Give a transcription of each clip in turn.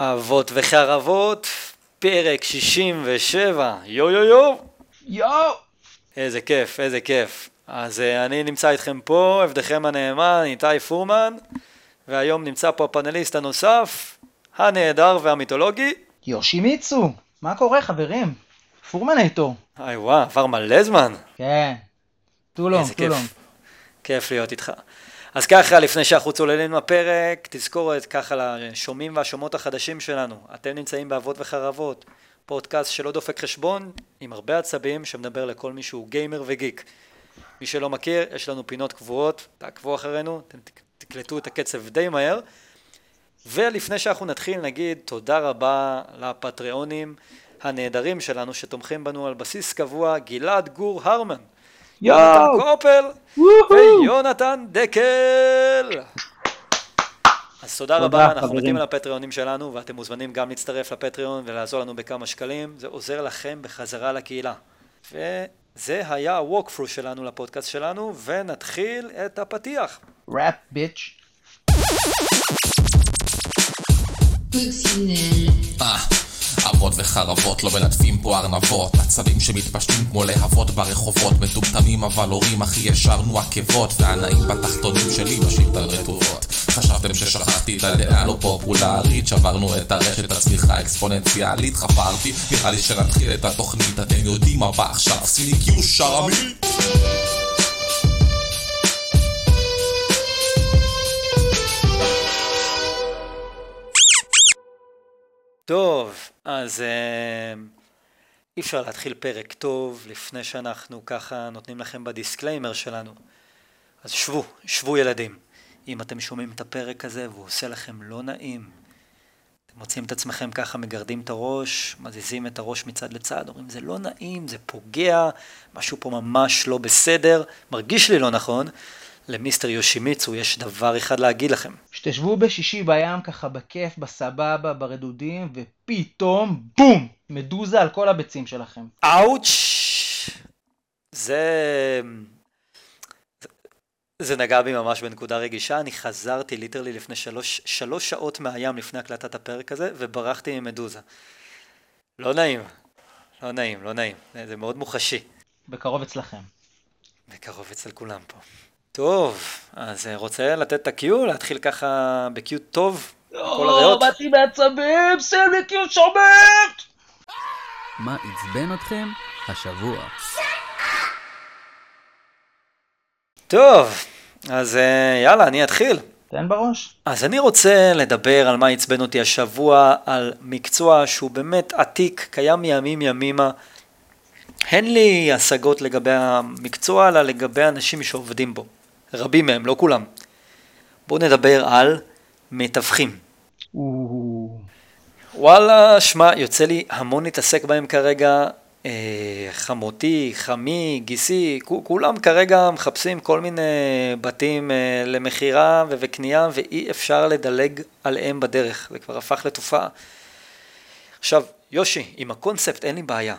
אבות וחרבות, פרק 67, יו יו יו! יואו! איזה כיף, איזה כיף. אז uh, אני נמצא איתכם פה, עבדכם הנאמן, איתי פורמן, והיום נמצא פה הפאנליסט הנוסף, הנהדר והמיתולוגי. יושימיצו! מה קורה חברים? פורמנטור. היי וואו, עבר מלא זמן. כן. טולום, איזה כיף. טולום. כיף להיות איתך. אז ככה, לפני שאנחנו צוללים לפרק, תזכורת ככה לשומעים והשומעות החדשים שלנו. אתם נמצאים באבות וחרבות, פודקאסט שלא דופק חשבון, עם הרבה עצבים, שמדבר לכל מי שהוא גיימר וגיק. מי שלא מכיר, יש לנו פינות קבועות, תעקבו אחרינו, אתם תק- תקלטו את הקצב די מהר. ולפני שאנחנו נתחיל, נגיד תודה רבה לפטריונים הנהדרים שלנו, שתומכים בנו על בסיס קבוע, גלעד גור הרמן. יונתן! קופל! ויונתן דקל. אז תודה רבה, אנחנו. מתים על הפטריונים שלנו, ואתם מוזמנים גם להצטרף לפטריון ולעזור לנו בכמה שקלים, זה עוזר לכם בחזרה לקהילה. וזה היה ה-walkthrough שלנו לפודקאסט שלנו, ונתחיל את הפתיח. ראפ ביץ'. Coccinelle. אה, אבות וחרבות לא מלטפים פה ארנבות. עצבים שמתפשטים כמו להבות ברחובות. מטומטמים אבל הורים הכי ישרנו עקבות. והנאים בתחתונים שלי משאיר את הרטובות חשבתם ששכחתי את הדעה לא פופולרית. שברנו את הרשת הצמיחה האקספוננציאלית חפרתי נראה לי שנתחיל את התוכנית. אתם יודעים מה בא עכשיו. סיני קיו שרמי. טוב, אז אה, אי אפשר להתחיל פרק טוב לפני שאנחנו ככה נותנים לכם בדיסקליימר שלנו. אז שבו, שבו ילדים. אם אתם שומעים את הפרק הזה והוא עושה לכם לא נעים, אתם מוצאים את עצמכם ככה מגרדים את הראש, מזיזים את הראש מצד לצד, אומרים זה לא נעים, זה פוגע, משהו פה ממש לא בסדר, מרגיש לי לא נכון. למיסטר יושימיצו יש דבר אחד להגיד לכם. שתשבו בשישי בים ככה בכיף, בסבבה, ברדודים, ופתאום בום! מדוזה על כל הביצים שלכם. אאוץ'! זה... זה נגע בי ממש בנקודה רגישה, אני חזרתי ליטרלי לפני שלוש, שלוש שעות מהים לפני הקלטת הפרק הזה, וברחתי ממדוזה. לא נעים, לא נעים, לא נעים, זה, מאוד מוחשי, בקרוב אצלכם. בקרוב אצל כולם פה. טוב, אז אה, רוצה לתת את ה-Q, להתחיל ככה ב-Q טוב, כל הריאות? באתי שים לי קיו שומט! מה עצבן אתכם השבוע? טוב, אז אה, יאללה, אני אתחיל. תן בראש. אז אני רוצה לדבר על מה עצבן אותי השבוע, על מקצוע שהוא באמת עתיק, קיים מימים ימימה. אין לי השגות לגבי המקצוע, אלא לגבי האנשים שעובדים בו. רבים מהם, לא כולם. בואו נדבר על מתווכים. וואלה, שמע, יוצא לי המון להתעסק בהם כרגע. אה, חמותי, חמי, גיסי, כו- כולם כרגע מחפשים כל מיני בתים אה, למכירה ו- וקנייה ואי אפשר לדלג עליהם בדרך, זה כבר הפך לתופעה. עכשיו, יושי, עם הקונספט אין לי בעיה.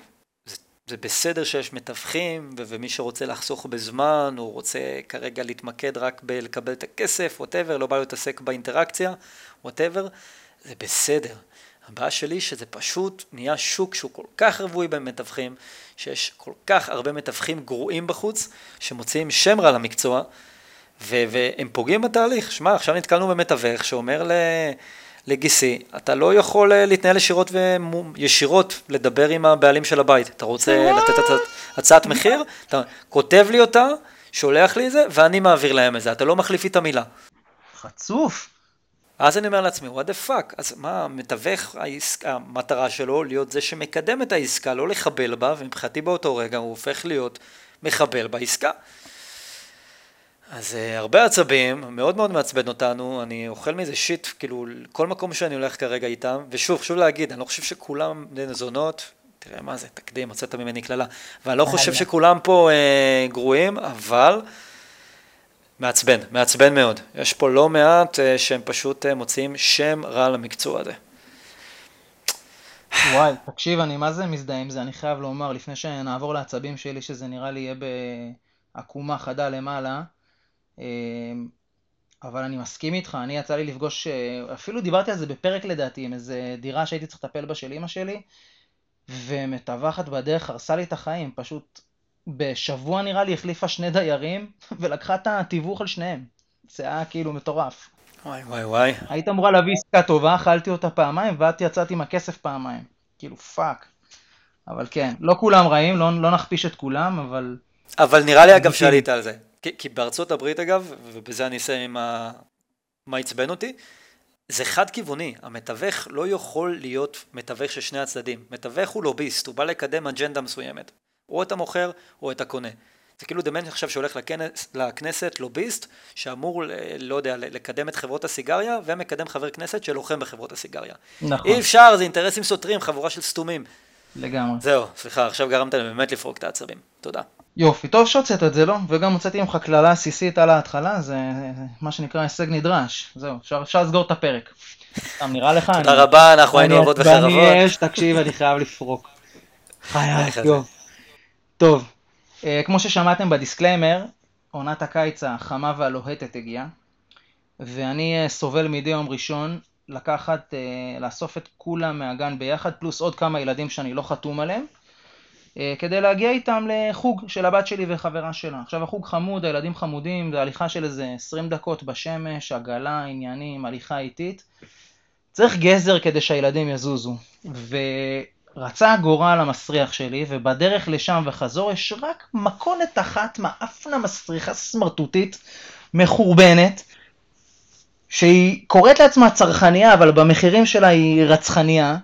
זה, בסדר שיש מתווכים, ומי שרוצה לחסוך בזמן, הוא רוצה כרגע להתמקד רק בלקבל את הכסף, ווטאבר, לא בא להתעסק באינטראקציה, ווטאבר, זה בסדר. הבעיה שלי שזה פשוט נהיה שוק שהוא כל כך רווי במתווכים, שיש כל כך הרבה מתווכים גרועים בחוץ, שמוציאים שם רע למקצוע, ו- והם פוגעים בתהליך. שמע, עכשיו נתקלנו במתווך שאומר ל... לגיסי, אתה לא יכול אה, להתנהל ישירות, ומו... ישירות לדבר עם הבעלים של הבית. אתה רוצה לתת הצעת, הצעת מחיר? אתה כותב לי אותה, שולח לי את זה, ואני מעביר להם את זה. אתה לא מחליף לי את המילה. חצוף. אז אני אומר לעצמי, what the fuck, אז מה, מתווך העסקה, המטרה שלו להיות זה שמקדם את העסקה, לא לחבל בה, ומבחינתי באותו רגע הוא הופך להיות מחבל בעסקה. אז uh, הרבה עצבים, מאוד מאוד מעצבן אותנו, אני אוכל מזה שיט, כאילו, כל מקום שאני הולך כרגע איתם, ושוב, חשוב להגיד, אני לא חושב שכולם בני זונות, תראה מה זה, תקדים, הוצאת ממני קללה, ואני לא חושב. שכולם פה uh, גרועים, אבל מעצבן, מעצבן מאוד. יש פה לא מעט uh, שהם פשוט uh, מוציאים שם רע למקצוע הזה. וואי, תקשיב, אני מה זה מזדהה עם זה, אני חייב לומר, לפני שנעבור לעצבים שלי, שזה נראה לי יהיה בעקומה חדה למעלה, אבל אני מסכים איתך, אני יצא לי לפגוש, אה, אפילו דיברתי על זה בפרק לדעתי, עם איזה דירה שהייתי צריך לטפל בה של אימא שלי, ומתווכת בדרך הרסה לי את החיים, פשוט בשבוע נראה לי החליפה שני דיירים, ולקחה את התיווך על שניהם. זה היה כאילו מטורף. וואי וואי וואי. היית אמורה להביא עסקה טובה, אכלתי אותה פעמיים, ואת יצאת עם הכסף פעמיים. כאילו, fuck. אבל כן, לא כולם רעים, לא, לא נכפיש את כולם, אבל... אבל נראה לי אגב. שעלית על זה. כי, כי בארצות הברית אגב, ובזה אני אסיים עם ה... מה עצבן אותי, זה חד כיווני, המתווך לא יכול להיות מתווך של שני הצדדים. מתווך הוא לוביסט, הוא בא לקדם אג'נדה מסוימת. או את המוכר או את הקונה. זה כאילו דמיין עכשיו שהולך לכנס, לכנסת לוביסט שאמור, לא יודע, לקדם את חברות הסיגריה ומקדם חבר כנסת שלוחם בחברות הסיגריה. נכון, אי אפשר, זה אינטרסים סותרים, חבורה של סתומים. לגמרי. זהו, סליחה, עכשיו גרמת לי באמת לפרוק את העצבים. תודה. יופי, טוב שהוצאת את זה, לא? וגם הוצאתי ממך קללה עסיסית על ההתחלה, זה מה שנקרא הישג נדרש. זהו, אפשר, אפשר לסגור את הפרק. סתם, נראה לך? תודה אני- רבה, אנחנו היינו אני אבות עצבני וחרבות. אש, תקשיב, אני חייב לפרוק. חייב? יואו. טוב, אה, כמו ששמעתם ב disclaimer, עונת הקיץ החמה והלוהטת הגיעה, ואני אה, סובל מדי יום ראשון לקחת, אה, לאסוף את כולם מהגן ביחד, פלוס עוד כמה ילדים שאני לא חתום עליהם, כדי להגיע איתם לחוג של הבת שלי וחברה שלה. עכשיו החוג חמוד, הילדים חמודים, זה הליכה של איזה 20 דקות בשמש, עגלה, עניינים, הליכה איטית. צריך גזר כדי שהילדים יזוזו. ורצה הגורל המסריח שלי, ובדרך לשם וחזור יש רק מכונת אחת, מאפנה מסריחה סמרטוטית, מחורבנת, שהיא קוראת לעצמה צרכניה, אבל במחירים שלה היא רצחניה,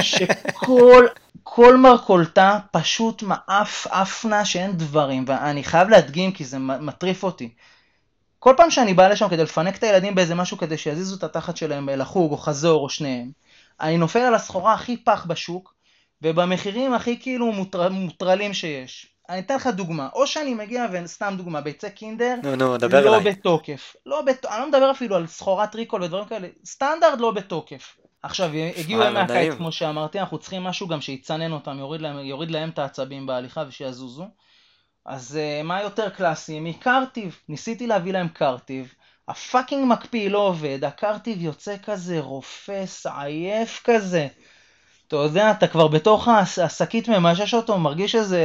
שכל כל מרכולתה פשוט מאף אפנה שאין דברים, ואני חייב להדגים כי זה מטריף אותי. כל פעם שאני בא לשם כדי לפנק את הילדים באיזה משהו כדי שיזיזו את התחת שלהם לחוג או חזור או שניהם, אני נופל על הסחורה הכי פח בשוק, ובמחירים הכי כאילו מוטר, מוטרלים שיש. אני אתן לך דוגמה, או שאני מגיע, וסתם דוגמה, ביצי קינדר, נו, נו, דבר לא אליי. בתוקף. לא בת... אני לא מדבר אפילו על סחורת ריקול ודברים כאלה, סטנדרט לא בתוקף. עכשיו, הגיעו ימי הקיץ. כמו שאמרתי, אנחנו צריכים משהו גם שיצנן אותם, יוריד להם, יוריד להם את העצבים בהליכה ושיזוזו. אז uh, מה יותר קלאסי? מקרטיב. ניסיתי להביא להם קרטיב. ה fucking מקפיא לא עובד, הקרטיב יוצא כזה רופס, עייף כזה. אתה יודע, אתה כבר בתוך השקית ממשש אותו, מרגיש שזה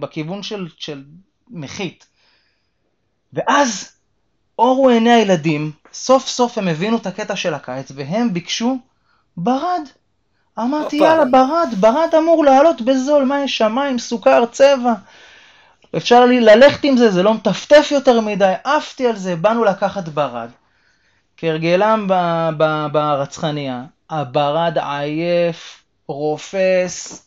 בכיוון של, של מחית. ואז אורו עיני הילדים, סוף סוף הם הבינו את הקטע של הקיץ, והם ביקשו ברד. אמרתי. יאללה, ברד, ברד אמור לעלות בזול, מה יש שמיים, סוכר, צבע. אפשר לי ללכת עם זה, זה לא מטפטף יותר מדי, עפתי על זה, באנו לקחת ברד. כהרגלם ברצחניה, הברד עייף, רופס.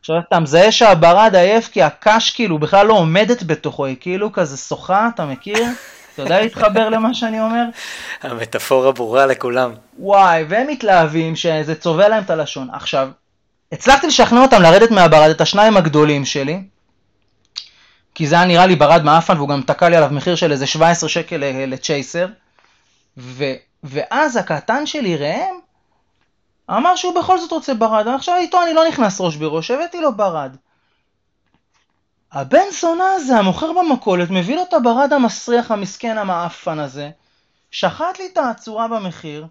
עכשיו אתה מזהה שהברד עייף כי הקש כאילו בכלל לא עומדת בתוכו, היא כאילו כזה שוחה, אתה מכיר? אתה יודע להתחבר למה שאני אומר? המטאפורה ברורה לכולם. וואי, והם מתלהבים שזה צובע להם את הלשון. עכשיו, הצלחתי לשכנע אותם לרדת מהברד, את השניים הגדולים שלי, כי זה היה נראה לי ברד מעפן, והוא גם תקע לי עליו מחיר של איזה 17 שקל לצ'ייסר, ו, ואז הקטן שלי, ראם, אמר שהוא בכל זאת רוצה ברד, עכשיו איתו אני לא נכנס ראש בראש, הבאתי לו ברד. הבן זונה הזה, המוכר במכולת, מביא לו את הברד המסריח המסכן המעפן הזה, שחט לי את הצורה במחיר,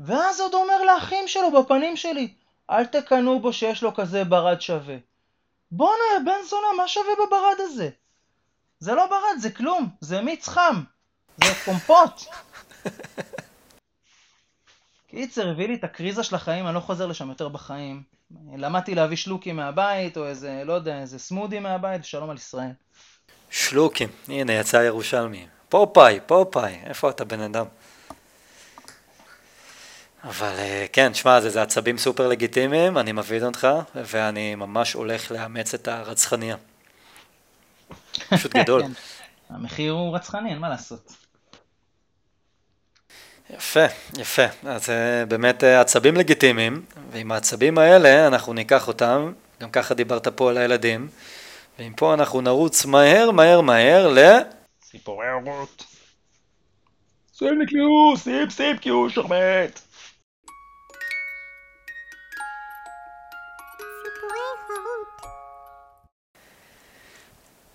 ואז עוד אומר לאחים שלו בפנים שלי, אל תקנאו בו שיש לו כזה ברד שווה. בואנה, בן זונה, מה שווה בברד הזה? זה לא ברד, זה כלום, זה מיץ חם, זה קומפוט. קיצר, הביא לי את הקריזה של החיים, אני לא חוזר לשם יותר בחיים. למדתי להביא שלוקים מהבית, או איזה, לא יודע, איזה סמודי מהבית, ושלום על ישראל. שלוקים, הנה יצא ירושלמי. פופאי, פופאי, איפה אתה בן אדם? אבל אה, כן, שמע, זה, זה עצבים סופר לגיטימיים, אני מבין אותך, ואני ממש הולך לאמץ את הרצחניה. פשוט גדול. כן. המחיר הוא רצחני, אין מה לעשות. יפה, יפה. אז אה, באמת אה, עצבים לגיטימיים, ועם העצבים האלה אנחנו ניקח אותם, גם ככה דיברת פה על הילדים, ועם פה אנחנו נרוץ מהר מהר מהר ל... סיפורי אורות. לי קיו, שים שים קיו, שרמט.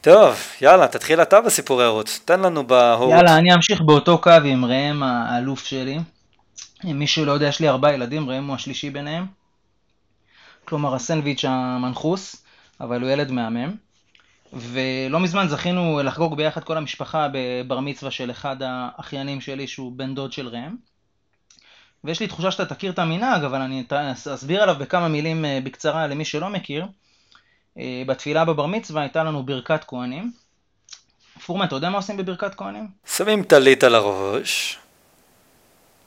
טוב, יאללה, תתחיל אתה בסיפורי ערוץ. תן לנו בהורות. יאללה, אני אמשיך באותו קו עם ראם האלוף שלי. מי שלא יודע, יש לי ארבעה ילדים, ראם הוא השלישי ביניהם. כלומר, הסנדוויץ' המנחוס, אבל הוא ילד מהמם. ולא מזמן זכינו לחגוג ביחד כל המשפחה בבר מצווה של אחד האחיינים שלי, שהוא בן דוד של ראם. ויש לי תחושה שאתה תכיר את המנהג, אבל אני אסביר עליו בכמה מילים אה, בקצרה למי שלא מכיר. אה, בתפילה בבר מצווה הייתה לנו ברכת כהנים. פורמן, אתה יודע מה עושים בברכת כהנים? שמים טלית על הראש.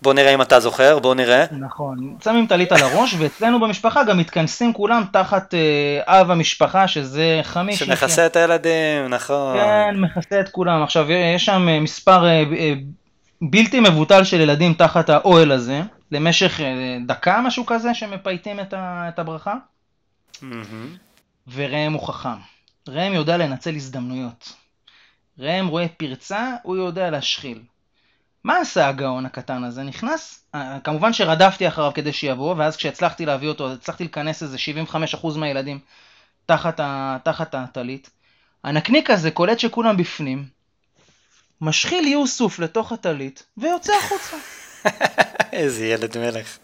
בוא נראה אם אתה זוכר, בוא נראה. נכון, שמים טלית על הראש, ואצלנו במשפחה גם מתכנסים כולם תחת אה, אב המשפחה, שזה חמי. שמכסה את הילדים, נכון. כן, מכסה את כולם. עכשיו, יש שם אה, מספר אה, אה, בלתי מבוטל של ילדים תחת האוהל הזה, למשך אה, דקה, משהו כזה, שמפייטים את, ה, את הברכה. Mm-hmm. וראם הוא חכם. ראם יודע לנצל הזדמנויות. ראם רואה פרצה, הוא יודע להשחיל. מה עשה הגאון הקטן הזה? נכנס, אה, כמובן שרדפתי אחריו כדי שיבוא, ואז כשהצלחתי להביא אותו, הצלחתי לכנס איזה 75% מהילדים תחת, תחת הטלית. הנקניק הזה קולט שכולם בפנים, משחיל יוסוף לתוך הטלית, ויוצא החוצה. איזה ילד מלך.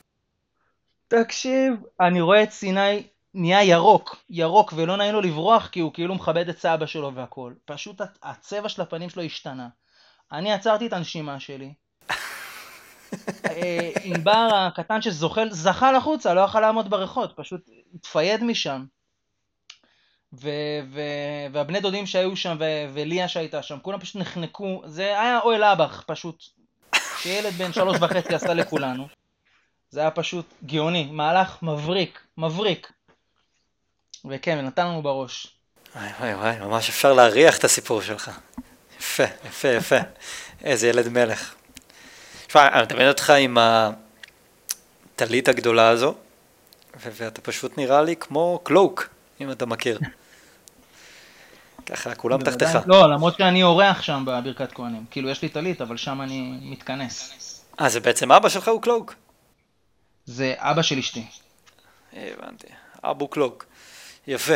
תקשיב, אני רואה את סיני נהיה ירוק, ירוק, ולא נעים לו לברוח כי הוא כאילו מכבד את סבא שלו והכל. פשוט הצבע של הפנים שלו השתנה. אני עצרתי את הנשימה שלי. אה, ענבר הקטן שזוחל, זכה לחוצה, לא יכל לעמוד בריחות, פשוט התפייד משם. ו- ו- והבני דודים שהיו שם, ו- וליה שהייתה שם, כולם פשוט נחנקו, זה היה אוהל אב"ח, פשוט, שילד בן שלוש וחצי עשה לכולנו. זה היה פשוט גאוני, מהלך מבריק, מבריק. וכן, ונתן לנו בראש. וואי וואי וואי, ממש אפשר להריח את הסיפור שלך. יפה, יפה, יפה. איזה ילד מלך. תשמע, אני מדמיין אותך עם הטלית הגדולה הזו, ואתה פשוט נראה לי כמו קלוק, אם אתה מכיר. ככה, כולם תחתיך. לא, למרות שאני אורח שם בברכת כהנים. כאילו, יש לי טלית, אבל שם אני מתכנס. אה, זה בעצם אבא שלך הוא קלוק? זה אבא של אשתי. הבנתי. אבו קלוק. יפה.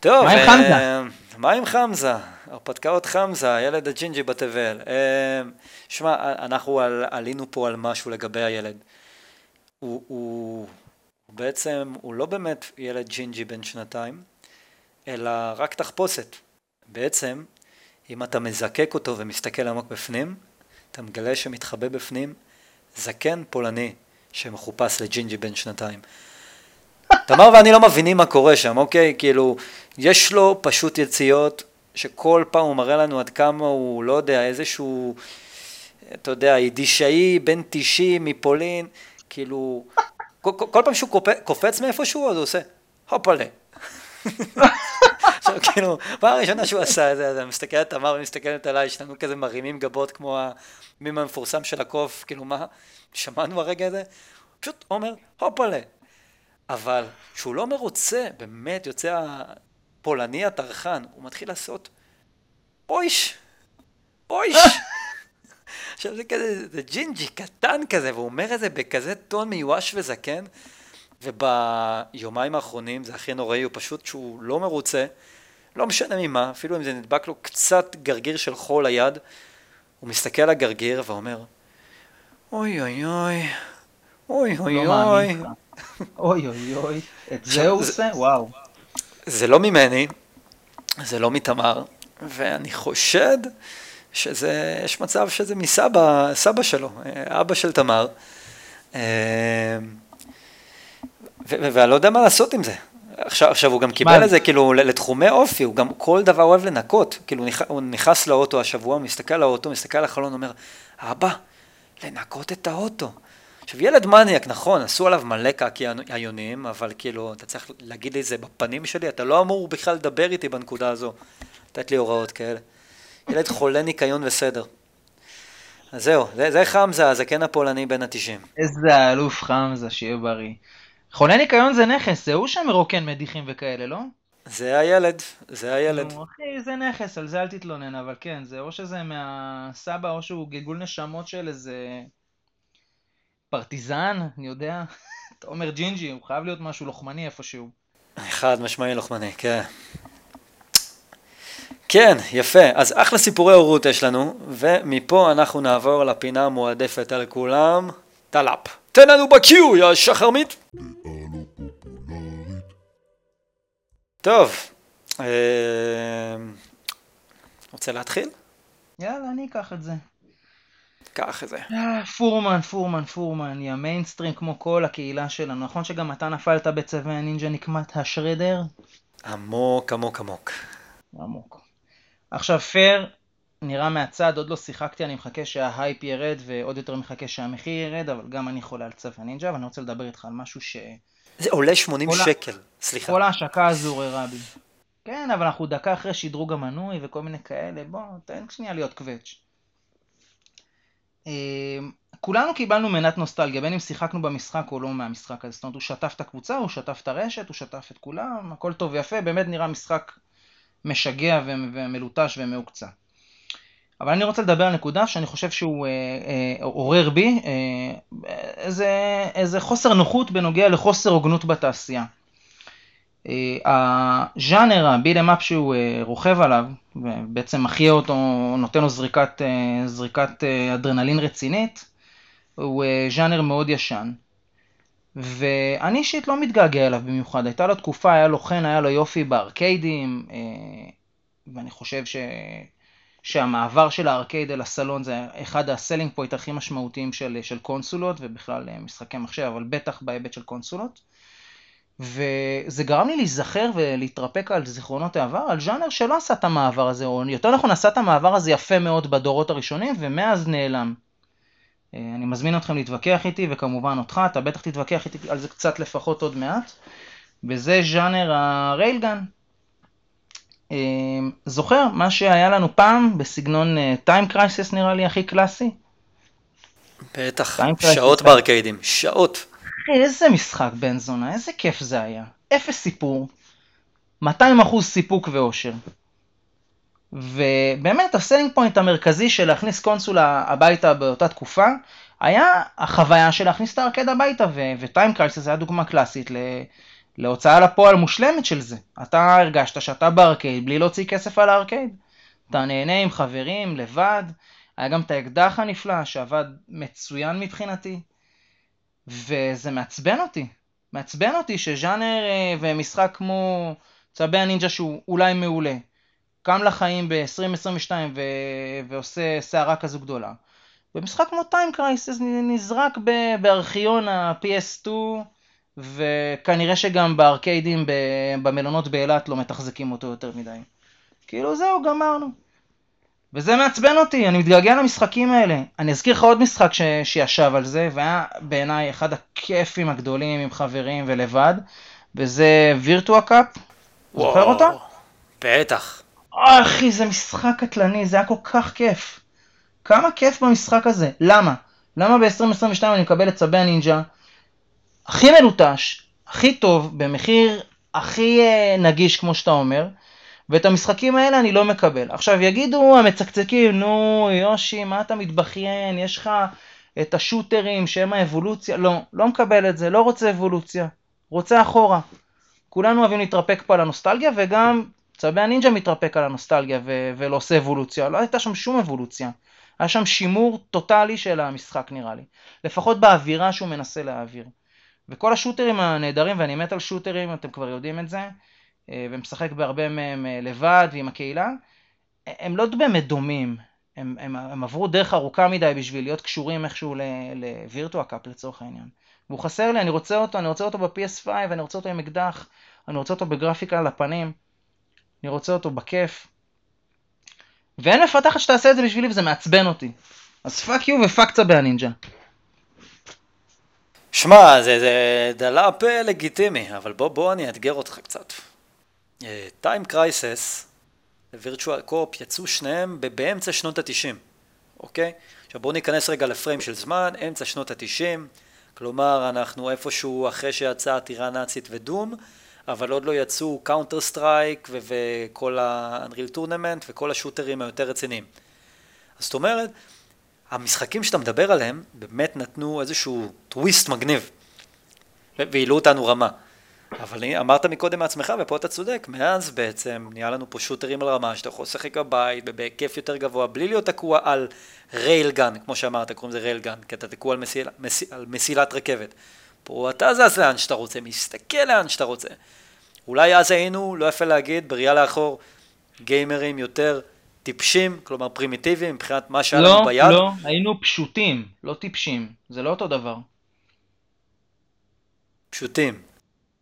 טוב. מה עם אה, חמזה? מה עם חמזה? הרפתקאות חמזה, הילד הג'ינג'י בתבל. אה, שמע, אנחנו על, עלינו פה על משהו לגבי הילד. הוא, הוא בעצם, הוא לא באמת ילד ג'ינג'י בן שנתיים, אלא רק תחפושת. בעצם, אם אתה מזקק אותו ומסתכל עמוק בפנים, אתה מגלה שמתחבא בפנים זקן פולני שמחופש לג'ינג'י בן שנתיים. תמר ואני לא מבינים מה קורה שם, אוקיי? כאילו, יש לו פשוט יציאות שכל פעם הוא מראה לנו עד כמה הוא, לא יודע, איזשהו, אתה יודע, יידישאי בן 90 מפולין, כאילו, כל, כל, פעם שהוא קופ, קופץ מאיפשהו, אז הוא עושה, הופלה. עכשיו כאילו, פעם ראשונה שהוא עשה את זה, אז אני מסתכל על תמר ומסתכלת עליי, שנינו כזה מרימים גבות כמו המים המפורסם של הקוף, כאילו מה, שמענו הרגע הזה? פשוט אומר, הופלה. אבל כשהוא לא מרוצה, באמת יוצא הפולני הטרחן, הוא מתחיל לעשות פויש, פויש. עכשיו זה כזה, זה ג'ינג'י קטן כזה, והוא אומר את זה בכזה טון מיואש וזקן, וביומיים האחרונים זה הכי נוראי, הוא פשוט שהוא לא מרוצה, לא משנה ממה, אפילו אם זה נדבק לו קצת גרגיר של חול ליד, הוא מסתכל על הגרגיר ואומר, אוי אוי אוי, אוי אוי לא אוי. אוי אוי אוי, את זה הוא עושה? וואו. זה לא ממני, זה לא מתמר, ואני חושד שזה, יש מצב שזה מסבא, סבא שלו, אה, אבא של תמר. אה, ואני לא יודע מה לעשות עם זה. עכשיו, עכשיו הוא גם קיבל? את זה כאילו לתחומי אופי, הוא גם כל דבר אוהב לנקות. כאילו הוא נכנס לאוטו השבוע, מסתכל על האוטו, מסתכל על החלון, אומר, אבא, לנקות את האוטו. עכשיו ילד מניאק, נכון, עשו עליו מלא קעקעיונים, אבל כאילו, אתה צריך להגיד לי את זה בפנים שלי, אתה לא אמור בכלל לדבר איתי בנקודה הזו, לתת לי הוראות כאלה. ילד חולה ניקיון וסדר. אז זהו, זה, זה חמזה, הזקן הפולני בן התשעים. איזה אלוף חמזה, שיהיה בריא. חולה ניקיון זה נכס, זה הוא שמרוקן מדיחים וכאלה, לא? זה הילד, זה הילד. אחי, זה נכס, על זה אל תתלונן, אבל כן, זה או שזה מהסבא, או שהוא גלגול נשמות של איזה פרטיזן, אני יודע. אתה אומר ג'ינג'י, הוא חייב להיות משהו לוחמני איפשהו. חד משמעי לוחמני, כן. כן, יפה. אז אחלה סיפורי הורות יש לנו, ומפה אנחנו נעבור לפינה המועדפת על כולם, טלאפ. תן לנו ב cue, יא שחרמית. טוב, אה, רוצה להתחיל? יאללה, אני אקח את זה. קח את זה. אה, פורמן, פורמן, פורמן, יא מיינסטרים כמו כל הקהילה שלנו. נכון שגם אתה נפלת בצבי הנינג'ה נקמת השרדר? עמוק, עמוק, עמוק. עמוק. עכשיו פייר, נראה מהצד, עוד לא שיחקתי, אני מחכה שההייפ ירד ועוד יותר מחכה שהמחיר ירד, אבל גם אני חולה על צבי נינג'ה, ואני רוצה לדבר איתך על משהו ש... זה עולה 80 כל שקל, סליחה. כל ההשקה הזו עוררה בי. כן, אבל אנחנו דקה אחרי שדרוג המנוי וכל מיני כאלה, בוא, תן שנייה להיות קווץ'. אה, כולנו קיבלנו מנת נוסטלגיה, בין אם שיחקנו במשחק או לא מהמשחק הזה. זאת אומרת, הוא שטף את הקבוצה, הוא שטף את הרשת, הוא שטף את כולם, הכל טוב ויפה, באמת נראה משחק משגע ומלוטש ומהוקצע. אבל אני רוצה לדבר על נקודה שאני חושב שהוא אה, אה, עורר בי אה, איזה, איזה חוסר נוחות בנוגע לחוסר הוגנות בתעשייה. אה, הז'אנר, ה beat 'em up שהוא אה, רוכב עליו, ובעצם מחיה אותו, נותן לו זריקת, אה, זריקת אדרנלין רצינית, הוא ז'אנר מאוד ישן. ואני אישית לא מתגעגע אליו במיוחד, הייתה לו תקופה, היה לו חן, היה לו יופי בארקיידים, ואני חושב ש... שהמעבר של הארקייד אל הסלון זה אחד ה selling point הכי משמעותיים של, של קונסולות ובכלל משחקי מחשב, אבל בטח בהיבט של קונסולות. וזה גרם לי להיזכר ולהתרפק על זיכרונות העבר, על ז'אנר שלא עשה את המעבר הזה, או יותר נכון עשה את המעבר הזה יפה מאוד בדורות הראשונים, ומאז נעלם. אה, אני מזמין אתכם להתווכח איתי, וכמובן אותך, אתה בטח תתווכח איתי על זה קצת לפחות עוד מעט. וזה ז'אנר הריילגן. אה, זוכר מה שהיה לנו פעם בסגנון טיים קרייסס נראה לי הכי קלאסי? בטח. שעות בארקיידים, שעות. איזה משחק בן זונה, איזה כיף זה היה. אפס סיפור, 200% סיפוק ואושר. ובאמת ה selling point המרכזי של להכניס קונסולה הביתה באותה תקופה, היה החוויה של להכניס את הארקד הביתה, ו Time Crisis היה דוגמה קלאסית ל... להוצאה לפועל מושלמת של זה. אתה הרגשת שאתה בארקייד בלי להוציא כסף על הארקייד. אתה נהנה עם חברים, לבד. היה גם את האקדח הנפלא שעבד מצוין מבחינתי. וזה מעצבן אותי. מעצבן אותי שז'אנר אה, ומשחק כמו צבי הנינג'ה שהוא אולי מעולה, קם לחיים ב-2022 ו... ועושה סערה כזו גדולה. ומשחק כמו טיים קרייסס נזרק ב- בארכיון ה-PS2 וכנראה שגם בארקיידים ב- במלונות באילת לא מתחזקים אותו יותר מדי. כאילו זהו, גמרנו. וזה מעצבן אותי, אני מתגעגע למשחקים האלה. אני אזכיר לך עוד משחק ש... שישב על זה, והיה בעיניי אחד הכיפים הגדולים עם חברים ולבד, וזה וירטואה קאפ. זוכר אותו? בטח. אחי, זה משחק קטלני, זה היה כל כך כיף. כמה כיף במשחק הזה. למה? למה ב-2022 אני מקבל את צבי הנינג'ה הכי מלוטש, הכי טוב, במחיר הכי אה, נגיש כמו שאתה אומר, ואת המשחקים האלה אני לא מקבל. עכשיו יגידו המצקצקים, נו יושי, מה אתה מתבכיין, יש לך את השוטרים שהם האבולוציה, לא, לא מקבל את זה, לא רוצה אבולוציה, רוצה אחורה. כולנו אוהבים להתרפק פה על הנוסטלגיה, וגם צבי הנינג'ה מתרפק על הנוסטלגיה ו- ולא עושה אבולוציה, לא הייתה שם שום אבולוציה. היה שם שימור טוטאלי של המשחק נראה לי. לפחות באווירה שהוא מנסה להעביר. וכל השוטרים הנהדרים, ואני מת על שוטרים, אתם כבר יודעים את זה, ומשחק בהרבה מהם אה, לבד ועם הקהילה, הם לא באמת דומים. הם, הם, הם עברו דרך ארוכה מדי בשביל להיות קשורים איכשהו לווירטואה קאפ לצורך העניין. והוא חסר לי, אני רוצה אותו, אני רוצה אותו ב-PS5, אני רוצה אותו עם אקדח, אני רוצה אותו בגרפיקה על הפנים, אני רוצה אותו בכיף. ואין מפתחת שתעשה את זה בשבילי וזה מעצבן אותי. אז fuck you ו fuck צבי הנינג'ה. שמע, זה, זה דלאפ אה, לגיטימי, אבל בוא, בוא אני אאתגר אותך קצת. Time Crisis ו Virtua Cop יצאו שניהם באמצע שנות התשעים, אוקיי? עכשיו בואו ניכנס רגע ל frame של זמן, אמצע שנות התשעים, כלומר אנחנו איפשהו אחרי שיצאה הטירה הנאצית ו Doom, אבל עוד לא יצאו Counter Strike וכל ה-Unreal Tournament וכל ה shooter ים היותר רציניים. אז זאת אומרת, המשחקים שאתה מדבר עליהם באמת נתנו איזשהו טוויסט מגניב והעלו אותנו רמה. אבל אמרת מקודם מעצמך, ופה אתה צודק, מאז בעצם נהיה לנו פה שוטרים על רמה, שאתה יכול לשחק בבית, בהיקף יותר גבוה, בלי להיות תקוע על ריילגן, כמו שאמרת, קוראים לזה ריילגן, כי אתה תקוע על, מסיל, מס, על מסילת רכבת. פה אתה זז לאן שאתה רוצה, מסתכל לאן שאתה רוצה. אולי אז היינו, לא יפה להגיד, בראייה לאחור, גיימרים יותר טיפשים, כלומר פרימיטיביים, מבחינת מה שהיה לא, לנו ביד. לא, לא, היינו פשוטים, לא טיפשים, זה לא אותו דבר. פשוטים.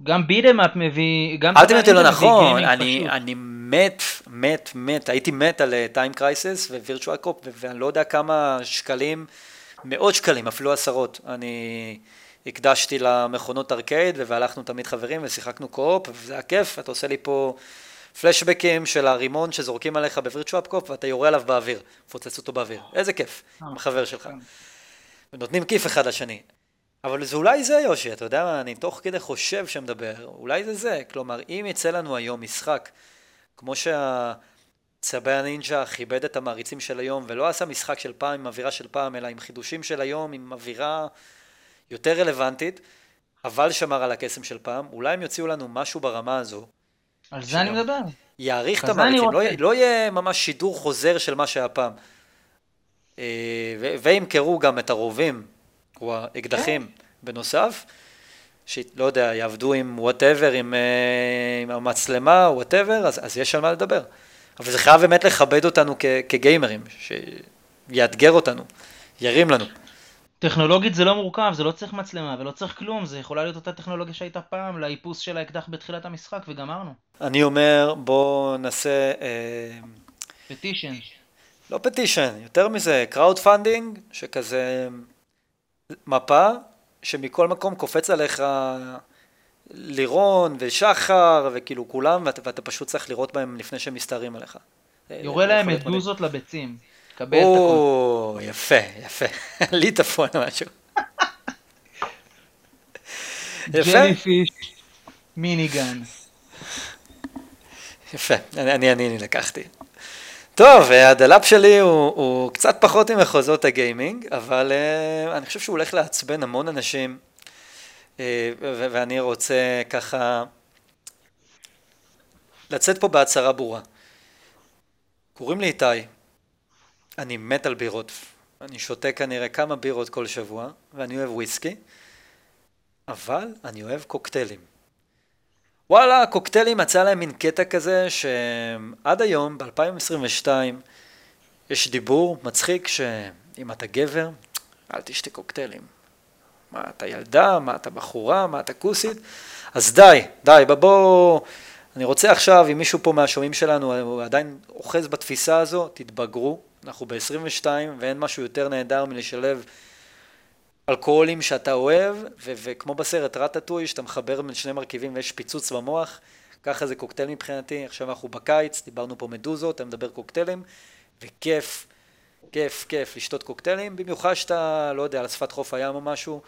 גם beat 'em up מביא, גם אל תמיד לא נכון, אני. אני מת, מת, מת, הייתי מת על Time Crisis ו Virtua Cop, ואני לא יודע כמה שקלים, מאות שקלים, אפילו עשרות, אני הקדשתי למכונות ארקייד, והלכנו תמיד חברים ושיחקנו co-op, וזה היה כיף, אתה עושה לי פה פלשבקים של הרימון שזורקים עליך בווירטואל קופ, ואתה יורה עליו באוויר, מפוצץ אותו באוויר, איזה כיף, עם החבר שלך. ונותנים כיף אחד לשני. אבל זה אולי זה יושי, אתה יודע מה, אני תוך כדי חושב שמדבר, אולי זה זה, כלומר, אם יצא לנו היום משחק, כמו שהצבי הנינג'ה כיבד את המעריצים של היום, ולא עשה משחק של פעם עם אווירה של פעם, אלא עם חידושים של היום, עם אווירה יותר רלוונטית, אבל שמר על הקסם של פעם, אולי הם יוציאו לנו משהו ברמה הזו, על זה אני מדבר. יעריך את המעריצים, לא. לא יהיה ממש שידור חוזר של מה שהיה פעם. אה, וימכרו גם את הרובים, או האקדחים כן. בנוסף, שלא יודע, יעבדו עם whatever, עם, אה, עם המצלמה, whatever, אז, אז יש על מה לדבר. אבל זה חייב באמת לכבד אותנו כ- כגיימרים, שיאתגר אותנו, ירים לנו. טכנולוגית זה לא מורכב, זה לא צריך מצלמה ולא צריך כלום, זה יכולה להיות אותה טכנולוגיה שהייתה פעם לאיפוס של האקדח בתחילת המשחק וגמרנו. אני אומר, בואו נעשה, אה, petition. לא petition, יותר מזה, crowdfunding, שכזה מפה, שמכל מקום קופץ עליך לירון ושחר, וכאילו כולם, ואתה, ואתה פשוט צריך לראות בהם לפני שהם מסתערים עליך. יורה להם מדהים. מדוזות לביצים. קבל את הכל. או, יפה, יפה. ליטפון או משהו. יפה, ג'לי פיש, מיניגן. יפה, אני, אני לקחתי. טוב, הדלאפ שלי הוא, הוא קצת פחות ממחוזות הגיימינג, אבל uh, אני חושב שהוא הולך לעצבן המון אנשים, ו- ואני רוצה ככה לצאת פה בהצהרה ברורה. קוראים לי איתי, אני מת על בירות, אני שותה כנראה כמה בירות כל שבוע, ואני אוהב וויסקי, אבל אני אוהב קוקטיילים. וואלה, הקוקטיילים מצא להם מין קטע כזה שעד היום, ב-2022, יש דיבור מצחיק שאם אתה גבר, אל תשתה קוקטיילים. מה, אתה ילדה? מה, אתה בחורה? מה, אתה כוסית? אז די, די, בוא, אני רוצה עכשיו, אם מישהו פה מהשומעים שלנו הוא עדיין אוחז בתפיסה הזו, תתבגרו. אנחנו ב-22 ואין משהו יותר נהדר מלשלב אלכוהולים שאתה אוהב, וכמו בסרט רטטוי, שאתה מחבר בין שני מרכיבים ויש פיצוץ במוח, ככה זה קוקטייל מבחינתי, עכשיו אנחנו בקיץ, דיברנו פה מדוזות, אני מדבר קוקטיילים, וכיף, כיף, כיף לשתות קוקטיילים, במיוחד שאתה, לא יודע, על שפת חוף הים או משהו,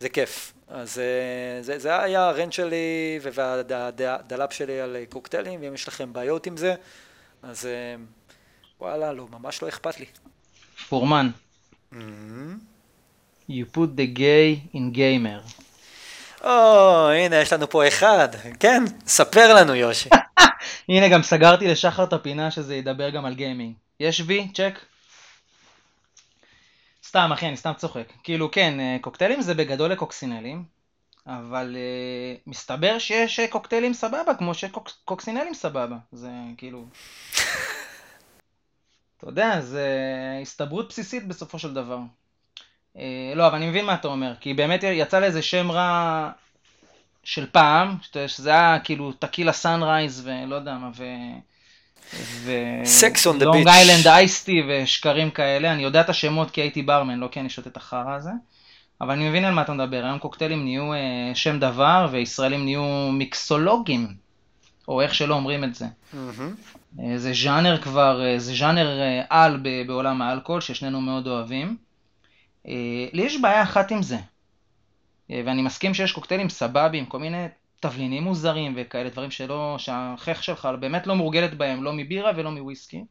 זה כיף. אז אה, זה, זה היה הרנט שלי והדלאפ שלי על קוקטיילים, ואם יש לכם בעיות עם זה, אז אה, וואלה, לא, ממש לא אכפת לי. פורמן. You put the gay in gamer. או, הנה, יש לנו פה אחד. כן, ספר לנו, יושי. הנה גם סגרתי לשחר את הפינה שזה ידבר גם על גיימינג. יש וי? צ'ק? סתם אחי, אני סתם צוחק. כאילו כן, אה, קוקטיילים זה בגדול לקוקסינלים, אבל אה, מסתבר שיש אה, קוקטיילים סבבה, כמו שקוקסינלים סבבה. זה כאילו... אתה יודע, זה הסתברות בסיסית בסופו של דבר. אה, לא, אבל אני מבין מה אתה אומר, כי באמת יצא לאיזה שם רע של פעם, שזה היה כאילו tequila sunrise ולא יודע מה, ו... ו... Sex on the לונג beach. איילנד אייסטי ושקרים כאלה, אני יודע את השמות כי הייתי ברמן, לא כי אני שותה את החרא הזה, אבל אני מבין על מה אתה מדבר, היום קוקטיילים נהיו אה, שם דבר וישראלים נהיו מיקסולוגים, או איך שלא אומרים את זה. מהמם. אה, זה ז'אנר כבר, אה, זה ז'אנר אה, על בעולם האלכוהול ששנינו מאוד אוהבים. אה, לי יש בעיה אחת עם זה, אה, ואני מסכים שיש קוקטיילים סבבים, כל מיני תבלינים מוזרים וכאלה דברים שלא, שהחיך שלך באמת לא מורגלת בהם, לא מבירה ולא מוויסקי,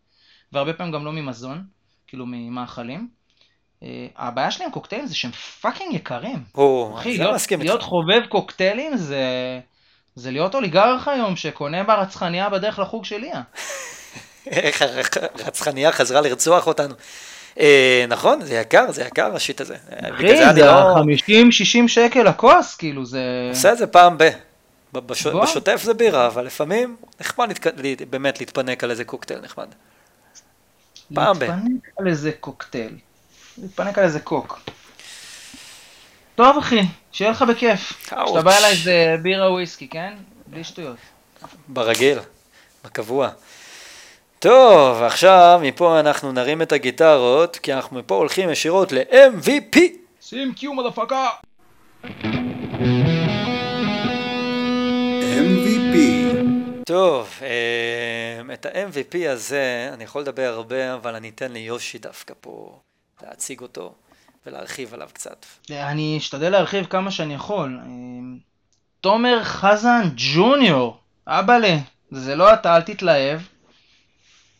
והרבה פעמים גם לא ממזון, כאילו ממאכלים. אה, הבעיה שלי עם קוקטיילים זה שהם fucking יקרים. או, אחי, להיות, מסכים להיות. חובב קוקטיילים זה, זה להיות אוליגרך היום שקונה ברצחניה בדרך לחוג של ליה. איך הרצחניה חזרה לרצוח אותנו. אה, נכון, זה יקר, זה יקר ה shit הזה. אה, אחי, אני זה לא- 50-60 שקל הכוס, כאילו זה... עושה את זה פעם ב... בשוטף זה בירה, אבל לפעמים נחמד באמת להתפנק על איזה קוקטייל נחמד. פעם ב. להתפנק על איזה קוקטייל. להתפנק על איזה קוק. טוב אחי, שיהיה לך בכיף. כשאתה בא אליי זה בירה וויסקי, כן? בלי שטויות. ברגיל, בקבוע. טוב, עכשיו מפה אנחנו נרים את הגיטרות, כי אנחנו מפה הולכים ישירות ל-MVP. שים קיו מודפקה! MVP, טוב, אה, את ה-MVP הזה אני יכול לדבר הרבה, אבל אני אתן ליושי דווקא פה להציג אותו ולהרחיב עליו קצת. אני אשתדל להרחיב כמה שאני יכול. אמ, תומר חזן ג'וניור, אבאלה, זה לא אתה, אל תתלהב.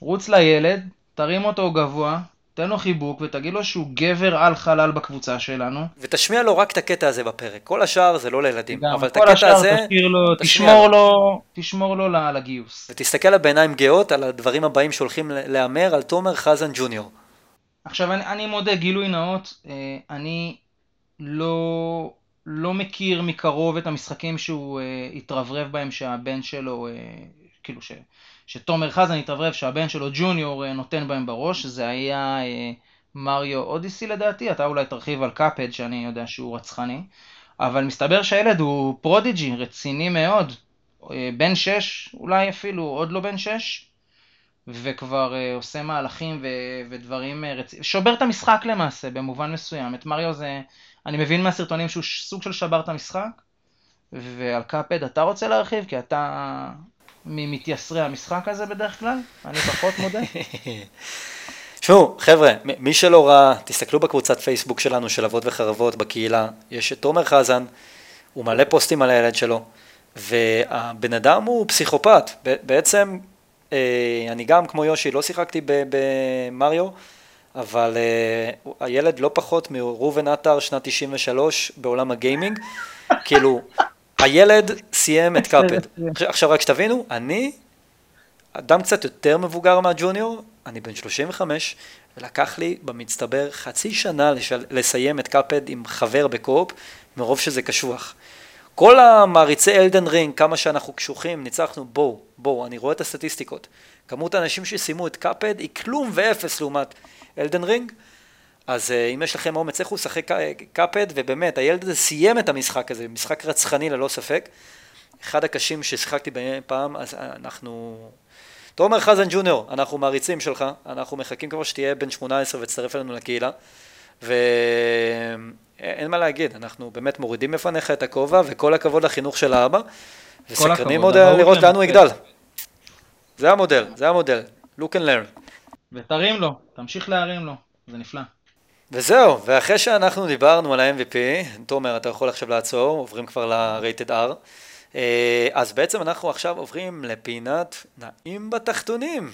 רוץ לילד, תרים אותו גבוה, תן לו חיבוק ותגיד לו שהוא גבר על חלל בקבוצה שלנו. ותשמיע לו רק את הקטע הזה בפרק, כל השאר זה לא לילדים, גם אבל את הקטע השאר הזה, לו, תשמור לו. לו, תשמור לו לגיוס. ותסתכל עליו בעיניים גאות על הדברים הבאים שהולכים להמר על תומר חזן ג'וניור. עכשיו אני, אני מודה, גילוי נאות, אה, אני לא, לא מכיר מקרוב את המשחקים שהוא אה, התרברב בהם שהבן שלו, אה, כאילו ש, שתומר חזן התרברב שהבן שלו ג'וניור אה, נותן בהם בראש, זה היה אה, Mario Odyssey לדעתי, אתה אולי תרחיב על Cuphead שאני יודע שהוא רצחני, אבל מסתבר שהילד הוא prodigy, רציני מאוד, אה, בן שש, אולי אפילו עוד לא בן שש, וכבר עושה מהלכים ו- ודברים רציניים, שובר את המשחק למעשה במובן מסוים, את מריו זה, אני מבין מהסרטונים שהוא סוג של שבר את המשחק, ועל קאפד אתה רוצה להרחיב? כי אתה ממתייסרי המשחק הזה בדרך כלל, אני פחות מודה. תשמעו, חבר'ה, מי שלא ראה, תסתכלו בקבוצת פייסבוק שלנו של אבות וחרבות בקהילה, יש את תומר חזן, הוא מלא פוסטים על הילד שלו, והבן אדם הוא פסיכופת, בעצם אה, אני גם כמו יושי לא שיחקתי במריו, אבל אה, הילד לא פחות מראובן עטר שנת 93 בעולם הגיימינג, כאילו, הילד סיים את Cuphead. עכשיו- עכשיו רק שתבינו, אני אדם קצת יותר מבוגר מהג'וניור, אני בן 35, ולקח לי במצטבר חצי שנה לשל... לסיים את Cuphead עם חבר ב co-op, מרוב שזה קשוח. כל המעריצי Elden Ring, כמה שאנחנו קשוחים, ניצחנו, בואו, בואו, אני רואה את הסטטיסטיקות. כמות האנשים שסיימו את Cuphead היא כלום ואפס לעומת Elden Ring, אז uh, אם יש לכם אומץ, לכו לשחק קא- קאפד, ובאמת, הילד הזה סיים את המשחק הזה, משחק רצחני ללא ספק. אחד הקשים ששיחקתי בהם פעם, אז אנחנו... תומר חזן ג'וניור, אנחנו מעריצים שלך, אנחנו מחכים כבר שתהיה בן 18 ותצטרף אלינו לקהילה, ואין מה להגיד, אנחנו באמת מורידים בפניך את הכובע, וכל הכבוד לחינוך של האבא, וסקרנים עוד לראות לאן הוא. יגדל. זה המודל, זה המודל, look and learn. ותרים לו, תמשיך להרים לו, זה נפלא. וזהו, ואחרי שאנחנו דיברנו על ה-MVP, תומר, אתה יכול עכשיו לעצור, עוברים כבר ל-rated R, אה, אז בעצם אנחנו עכשיו עוברים לפינת נעים בתחתונים.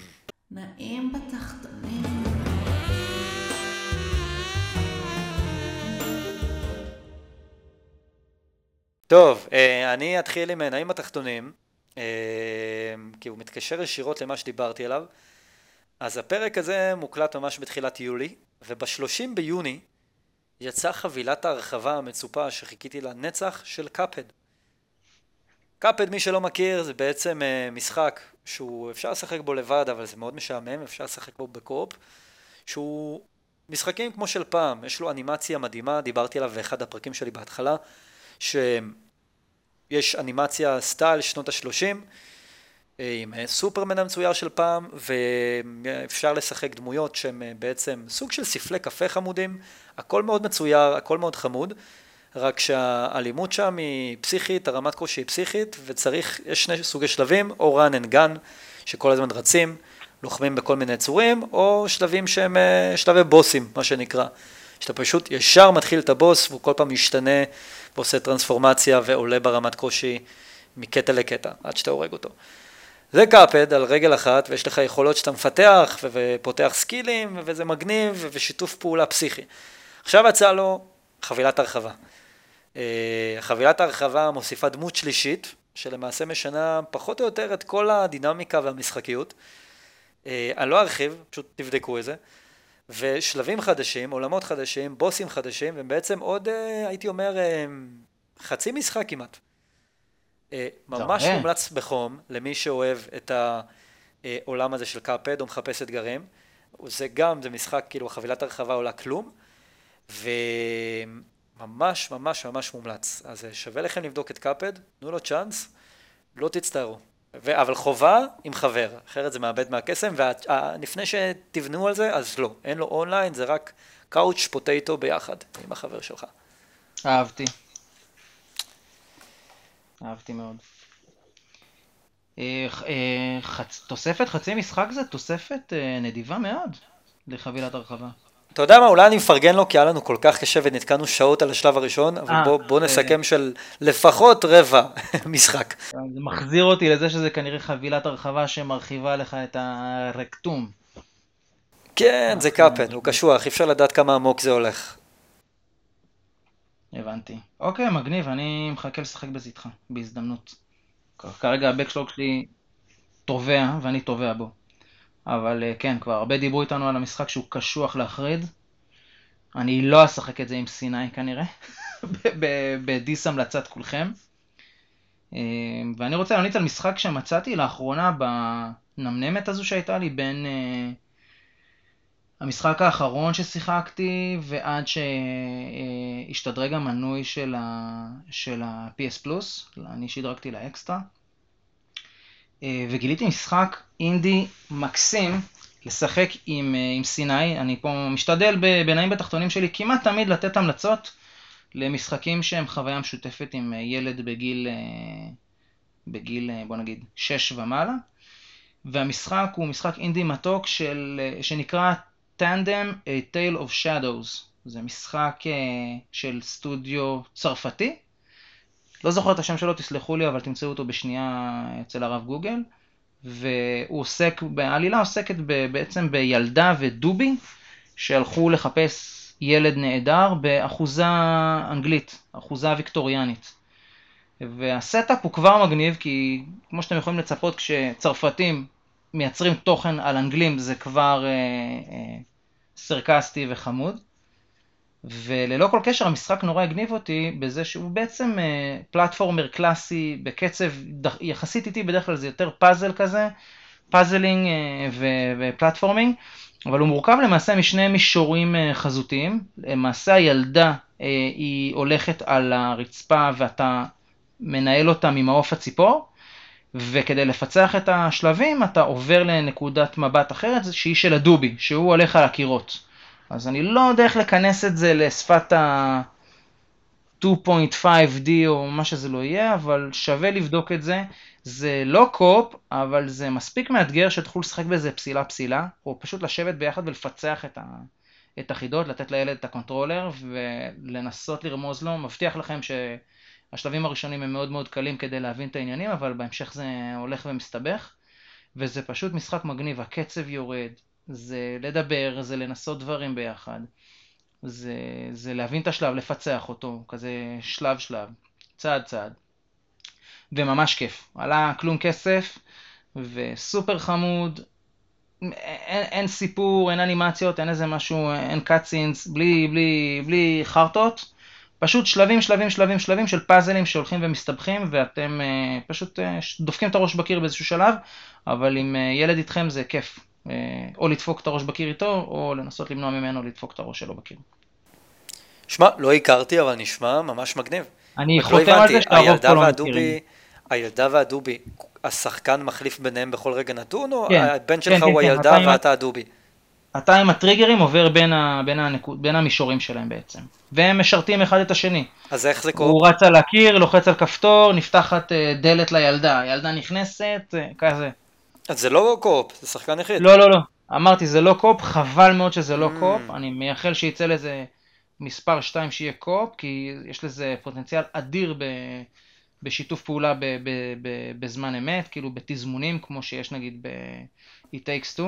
נעים בתחתונים. טוב, אה, אני אתחיל עם נעים בתחתונים, אה, כי הוא מתקשר ישירות למה שדיברתי עליו. אז הפרק הזה מוקלט ממש בתחילת יולי, וב-30 ביוני יצאה חבילת ההרחבה המצופה שחיכיתי לנצח של קאפד. קאפד, מי שלא מכיר, זה בעצם אה, משחק שהוא, אפשר לשחק בו לבד, אבל זה מאוד משעמם, אפשר לשחק בו בקו-אופ, שהוא משחקים כמו של פעם, יש לו אנימציה מדהימה, דיברתי עליו באחד הפרקים שלי בהתחלה, שיש אנימציה סטייל שנות ה-30, עם אה, סופרמן המצויר של פעם, ואפשר לשחק דמויות שהן אה, בעצם סוג של ספלי קפה חמודים, הכל מאוד מצויר, הכל מאוד חמוד, רק שהאלימות שם היא פסיכית, הרמת קושי היא פסיכית, וצריך, יש שני סוגי שלבים, או run and gun, שכל הזמן רצים, לוחמים בכל מיני צורים, או שלבים שהם אה, שלבי בוסים, מה שנקרא. שאתה פשוט ישר מתחיל את הבוס, והוא כל פעם משתנה, ועושה טרנספורמציה, ועולה ברמת קושי מקטע לקטע, עד שאתה הורג אותו. זה קאפד על רגל אחת, ויש לך יכולות שאתה מפתח, ופותח סקילים, וזה מגניב, ושיתוף פעולה פסיכי. עכשיו יצא לו חבילת הרחבה. אה, חבילת ההרחבה מוסיפה דמות שלישית, שלמעשה משנה פחות או יותר את כל הדינמיקה והמשחקיות. אה, אני לא ארחיב, פשוט תבדקו את זה. ושלבים חדשים, עולמות חדשים, בוסים חדשים, ובעצם עוד, אה, הייתי אומר, חצי משחק כמעט. אה, ממש. מומלץ בחום למי שאוהב את העולם הזה של קאפד או מחפש אתגרים. זה גם, זה משחק, כאילו, חבילת הרחבה עולה כלום, וממש ממש ממש מומלץ. אז אה, שווה לכם לבדוק את קאפד, תנו לו צ'אנס, לא תצטערו. ו- אבל חובה עם חבר, אחרת זה מאבד מהקסם, ולפני שתבנו על זה, אז לא, אין לו אונליין, זה רק קאוץ' פוטטו ביחד עם החבר שלך. אהבתי. אהבתי מאוד. אה, אה, חצ... תוספת חצי משחק זה תוספת אה, נדיבה מאוד לחבילת הרחבה. אתה יודע מה, אולי אני מפרגן לו כי היה לנו כל כך קשה ונתקענו שעות על השלב הראשון, אבל בוא, בוא אה. נסכם של לפחות רבע משחק. זה מחזיר אותי לזה שזה כנראה חבילת הרחבה שמרחיבה לך את הרקטום. כן, זה קאפד, הוא קשוח, אי אפשר לדעת כמה עמוק זה הולך. הבנתי. אוקיי, מגניב, אני מחכה לשחק בזה איתך, בהזדמנות. כרגע הבקשלוג שלי טובע, ואני טובע בו. אבל אה, כן, כבר הרבה דיברו איתנו על המשחק שהוא קשוח להחריד. אני לא אשחק את זה עם סיני כנראה, בדיס המלצת כולכם. אה, ואני רוצה להמליץ על משחק שמצאתי לאחרונה בנמנמת הזו שהייתה לי בין אה, המשחק האחרון ששיחקתי ועד שהשתדרג המנוי של ה-PS פלוס, אני שדרגתי לאקסטרה. אה, וגיליתי משחק אינדי מקסים לשחק עם, אה, עם סיני, אני פה משתדל ב- בנעים בתחתונים שלי כמעט תמיד לתת המלצות למשחקים שהם חוויה משותפת עם אה, ילד בגיל, בגיל בוא נגיד 6 ומעלה. והמשחק הוא משחק אינדי מתוק של, שנקרא Tandem A Tale of Shadows. זה משחק אה, של סטודיו צרפתי. לא זוכר את השם שלו, תסלחו לי, אבל תמצאו אותו בשנייה אצל הרב גוגל. והוא עוסק, העלילה עוסקת בעצם בילדה ודובי שהלכו לחפש ילד נעדר באחוזה אנגלית, אחוזה ויקטוריאנית. וה setup הוא כבר מגניב, כי כמו שאתם יכולים לצפות, כשצרפתים מייצרים תוכן על אנגלים זה כבר אה, אה, סרקסטי וחמוד. וללא כל קשר המשחק נורא הגניב אותי בזה שהוא בעצם אה, platformer קלאסי בקצב ד- יחסית איטי, בדרך כלל זה יותר פאזל כזה, puzzling אה, ו- ו platforming, אבל הוא מורכב למעשה משני מישורים אה, חזותיים. למעשה הילדה אה, היא הולכת על הרצפה ואתה מנהל אותה ממעוף הציפור, וכדי לפצח את השלבים אתה עובר לנקודת מבט אחרת שהיא של הדובי, שהוא הולך על הקירות. אז אני לא יודע איך לכנס את זה לשפת ה... 2.5D או מה שזה לא יהיה, אבל שווה לבדוק את זה. זה לא co-op, אבל זה מספיק מאתגר שתוכלו לשחק בזה פסילה פסילה, או פשוט לשבת ביחד ולפצח את, ה... את החידות, לתת לילד את ה controller ולנסות לרמוז לו. מבטיח לכם שהשלבים הראשונים הם מאוד מאוד קלים כדי להבין את העניינים, אבל בהמשך זה הולך ומסתבך. וזה פשוט משחק מגניב, הקצב יורד, זה לדבר, זה לנסות דברים ביחד. זה, זה להבין את השלב, לפצח אותו, כזה שלב שלב, צעד צעד. וממש כיף. עלה כלום כסף, וסופר חמוד. אין, אין סיפור, אין אנימציות, אין איזה משהו, אין קאטסינס, בלי, בלי, בלי חרטות. פשוט שלבים, שלבים, שלבים, שלבים של פאזלים שהולכים ומסתבכים, ואתם אה, פשוט אה, דופקים את הראש בקיר באיזשהו שלב, אבל עם אה, ילד איתכם זה כיף. אה, או לדפוק את הראש בקיר איתו, או לנסות למנוע ממנו לדפוק את הראש שלו בקיר. שמע, לא הכרתי, אבל נשמע ממש מגניב. אני לא חותם על זה שהרוב פה לא מכירים. הילדה והדובי, השחקן מחליף ביניהם בכל רגע נתון, או כן, הבן כן, שלך כן, הוא כן, הילדה ואתה הדובי? אתה עם הטריגרים עובר בין, ה, בין, הנקוד, בין המישורים שלהם בעצם. והם משרתים אחד את השני. אז איך זה הוא קורה? רץ על הקיר, לוחץ על כפתור, נפתחת אה, דלת לילדה, הילדה נכנסת, אה, כזה. אז זה לא co-op, זה שחקן יחיד. לא, לא, לא. אמרתי, זה לא co-op, חבל מאוד שזה לא Mm. co-op. אני מייחל שיצא לזה מספר 2 שיהיה co-op, כי יש לזה פוטנציאל אדיר ב, בשיתוף פעולה ב, ב, ב, בזמן אמת, כאילו בתזמונים, כמו שיש נגיד ב-It Takes Two.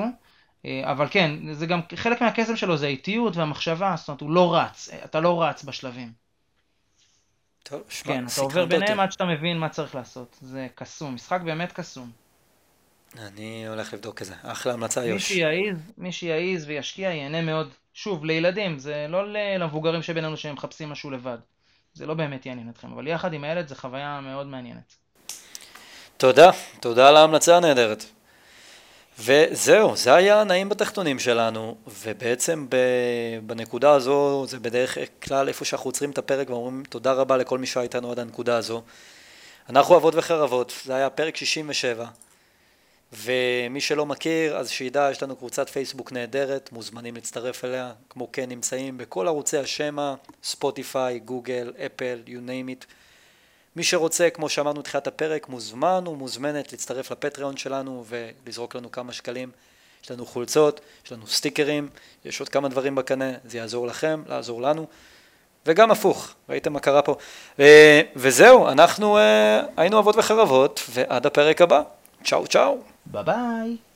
אה, אבל כן, זה גם חלק מהקסם שלו זה האיטיות והמחשבה, זאת אומרת, הוא לא רץ, אה, אתה לא רץ בשלבים. טוב, שמע, כן, אתה עובר ביניהם. עד שאתה מבין מה צריך לעשות. זה קסום, משחק באמת קסום. אני הולך לבדוק את זה. אחלה המלצה, מי יוש. שיעז, מי שיעז וישקיע ייהנה מאוד. שוב, לילדים, זה לא למבוגרים שבינינו שהם מחפשים משהו לבד. זה לא באמת יעניין אתכם, אבל יחד עם הילד זה חוויה מאוד מעניינת. תודה, תודה על ההמלצה הנהדרת. וזהו, זה היה הנעים בתחתונים שלנו, ובעצם בנקודה הזו, זה בדרך כלל איפה שאנחנו עוצרים את הפרק ואומרים תודה רבה לכל מי שהיה איתנו עד הנקודה הזו. אנחנו אבות וחרבות, זה היה פרק 67, ומי שלא מכיר, אז שידע, יש לנו קבוצת פייסבוק נהדרת, מוזמנים להצטרף אליה, כמו כן נמצאים בכל ערוצי השמע, ספוטיפיי, גוגל, אפל, you name it. מי שרוצה, כמו שאמרנו בתחילת הפרק, מוזמן ומוזמנת להצטרף לפטריון שלנו ולזרוק לנו כמה שקלים. יש לנו חולצות, יש לנו סטיקרים, יש עוד כמה דברים בקנה, זה יעזור לכם, לעזור לנו. וגם הפוך, ראיתם מה קרה פה. ו- וזהו, אנחנו uh, היינו אבות וחרבות, ועד הפרק הבא. צ'או צ'או. ביי ביי.